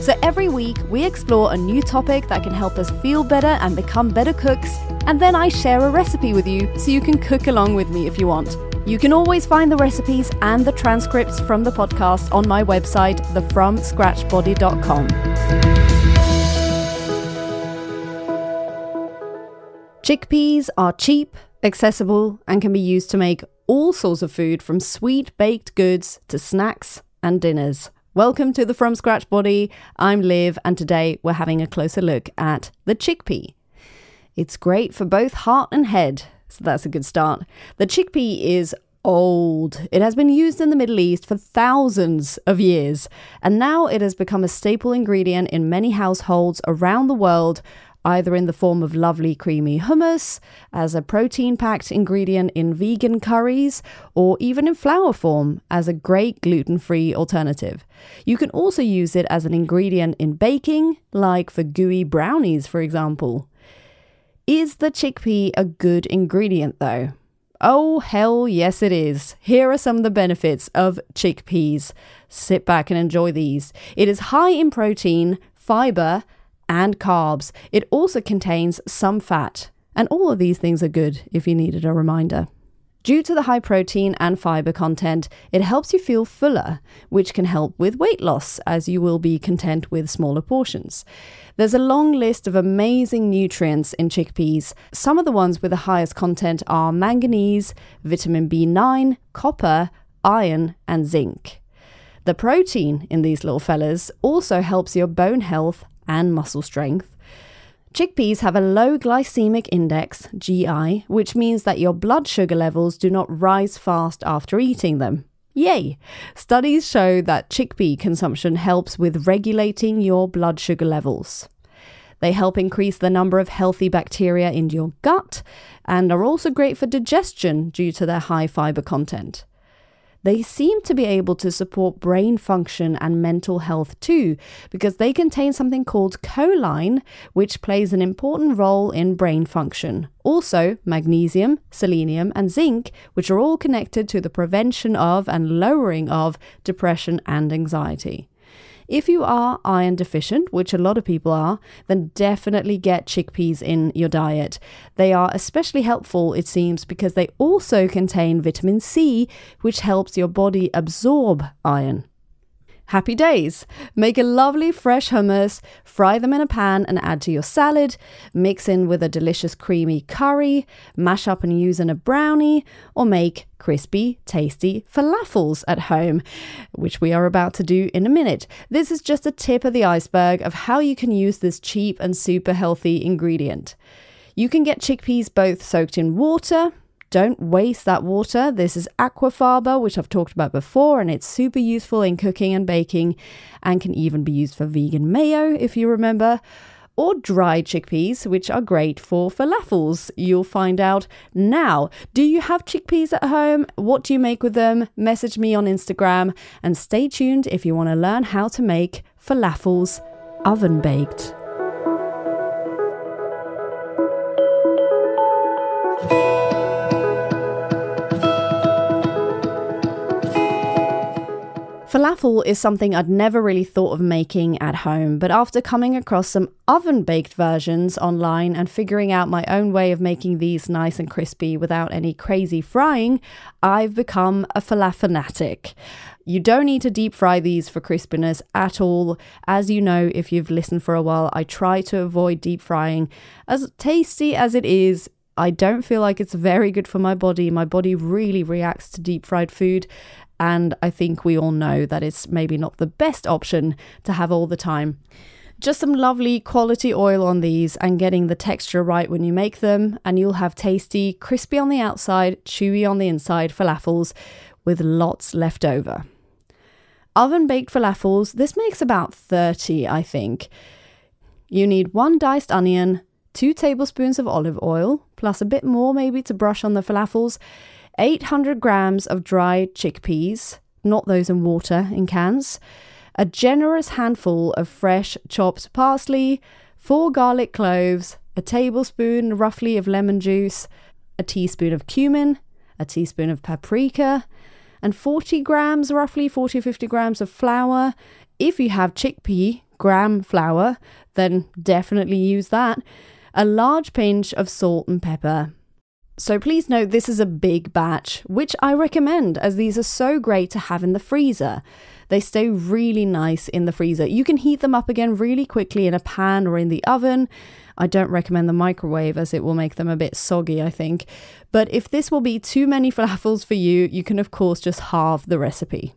So every week, we explore a new topic that can help us feel better and become better cooks, and then I share a recipe with you so you can cook along with me if you want. You can always find the recipes and the transcripts from the podcast on my website, thefromscratchbody.com. Chickpeas are cheap, accessible, and can be used to make all sorts of food from sweet baked goods to snacks and dinners. Welcome to the From Scratch Body. I'm Liv, and today we're having a closer look at the chickpea. It's great for both heart and head, so that's a good start. The chickpea is old. It has been used in the Middle East for thousands of years, and now it has become a staple ingredient in many households around the world either in the form of lovely creamy hummus, as a protein packed ingredient in vegan curries, or even in flour form as a great gluten free alternative. You can also use it as an ingredient in baking, like for gooey brownies, for example. Is the chickpea a good ingredient though? Oh, hell yes, it is. Here are some of the benefits of chickpeas. Sit back and enjoy these. It is high in protein, fiber, and carbs. It also contains some fat. And all of these things are good if you needed a reminder. Due to the high protein and fiber content, it helps you feel fuller, which can help with weight loss as you will be content with smaller portions. There's a long list of amazing nutrients in chickpeas. Some of the ones with the highest content are manganese, vitamin B9, copper, iron, and zinc. The protein in these little fellas also helps your bone health and muscle strength. Chickpeas have a low glycemic index, GI, which means that your blood sugar levels do not rise fast after eating them. Yay! Studies show that chickpea consumption helps with regulating your blood sugar levels. They help increase the number of healthy bacteria in your gut and are also great for digestion due to their high fiber content they seem to be able to support brain function and mental health too, because they contain something called choline, which plays an important role in brain function. Also, magnesium, selenium, and zinc, which are all connected to the prevention of and lowering of depression and anxiety. If you are iron deficient, which a lot of people are, then definitely get chickpeas in your diet. They are especially helpful, it seems, because they also contain vitamin C, which helps your body absorb iron. Happy days! Make a lovely fresh hummus, fry them in a pan and add to your salad, mix in with a delicious creamy curry, mash up and use in a brownie, or make crispy, tasty falafels at home, which we are about to do in a minute. This is just a tip of the iceberg of how you can use this cheap and super healthy ingredient. You can get chickpeas both soaked in water, don't waste that water. This is aquafaba, which I've talked about before, and it's super useful in cooking and baking and can even be used for vegan mayo, if you remember. Or dried chickpeas, which are great for falafels. You'll find out now. Do you have chickpeas at home? What do you make with them? Message me on Instagram and stay tuned if you want to learn how to make falafels oven baked. Falafel is something I'd never really thought of making at home, but after coming across some oven baked versions online and figuring out my own way of making these nice and crispy without any crazy frying, I've become a falafel fanatic. You don't need to deep fry these for crispiness at all. As you know, if you've listened for a while, I try to avoid deep frying. As tasty as it is, I don't feel like it's very good for my body. My body really reacts to deep fried food. And I think we all know that it's maybe not the best option to have all the time. Just some lovely quality oil on these and getting the texture right when you make them, and you'll have tasty, crispy on the outside, chewy on the inside falafels with lots left over. Oven baked falafels, this makes about 30, I think. You need one diced onion, two tablespoons of olive oil, plus a bit more maybe to brush on the falafels, 800 grams of dried chickpeas, not those in water in cans, a generous handful of fresh chopped parsley, four garlic cloves, a tablespoon roughly of lemon juice, a teaspoon of cumin, a teaspoon of paprika, and 40 grams, roughly 40 50 grams of flour. If you have chickpea gram flour, then definitely use that. A large pinch of salt and pepper. So please note this is a big batch, which I recommend as these are so great to have in the freezer. They stay really nice in the freezer. You can heat them up again really quickly in a pan or in the oven. I don't recommend the microwave as it will make them a bit soggy, I think. But if this will be too many falafels for you, you can of course just halve the recipe.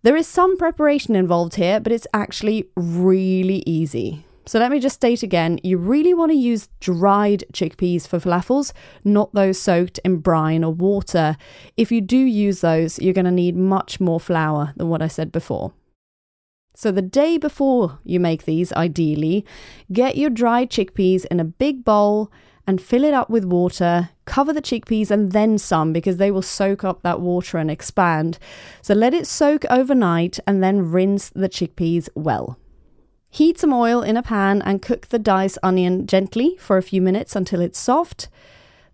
There is some preparation involved here, but it's actually really easy. So let me just state again you really want to use dried chickpeas for falafels, not those soaked in brine or water. If you do use those, you're going to need much more flour than what I said before. So, the day before you make these, ideally, get your dried chickpeas in a big bowl and fill it up with water. Cover the chickpeas and then some because they will soak up that water and expand. So, let it soak overnight and then rinse the chickpeas well. Heat some oil in a pan and cook the diced onion gently for a few minutes until it's soft.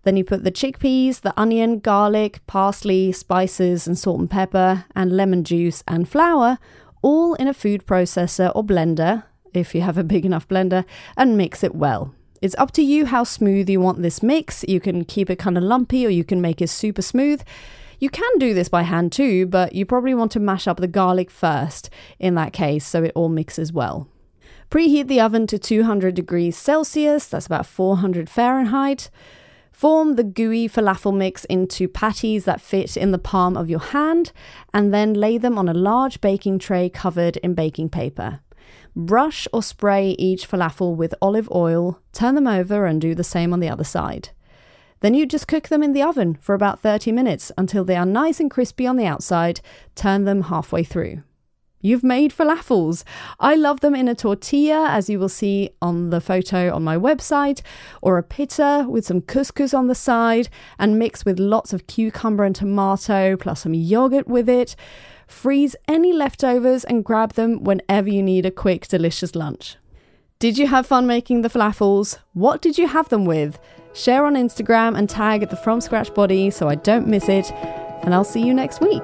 Then you put the chickpeas, the onion, garlic, parsley, spices, and salt and pepper, and lemon juice and flour all in a food processor or blender, if you have a big enough blender, and mix it well. It's up to you how smooth you want this mix. You can keep it kind of lumpy or you can make it super smooth. You can do this by hand too, but you probably want to mash up the garlic first in that case so it all mixes well. Preheat the oven to 200 degrees Celsius, that's about 400 Fahrenheit. Form the gooey falafel mix into patties that fit in the palm of your hand, and then lay them on a large baking tray covered in baking paper. Brush or spray each falafel with olive oil, turn them over, and do the same on the other side. Then you just cook them in the oven for about 30 minutes until they are nice and crispy on the outside. Turn them halfway through. You've made falafels. I love them in a tortilla, as you will see on the photo on my website, or a pita with some couscous on the side and mixed with lots of cucumber and tomato, plus some yogurt with it. Freeze any leftovers and grab them whenever you need a quick, delicious lunch. Did you have fun making the falafels? What did you have them with? Share on Instagram and tag at the From Scratch Body so I don't miss it. And I'll see you next week.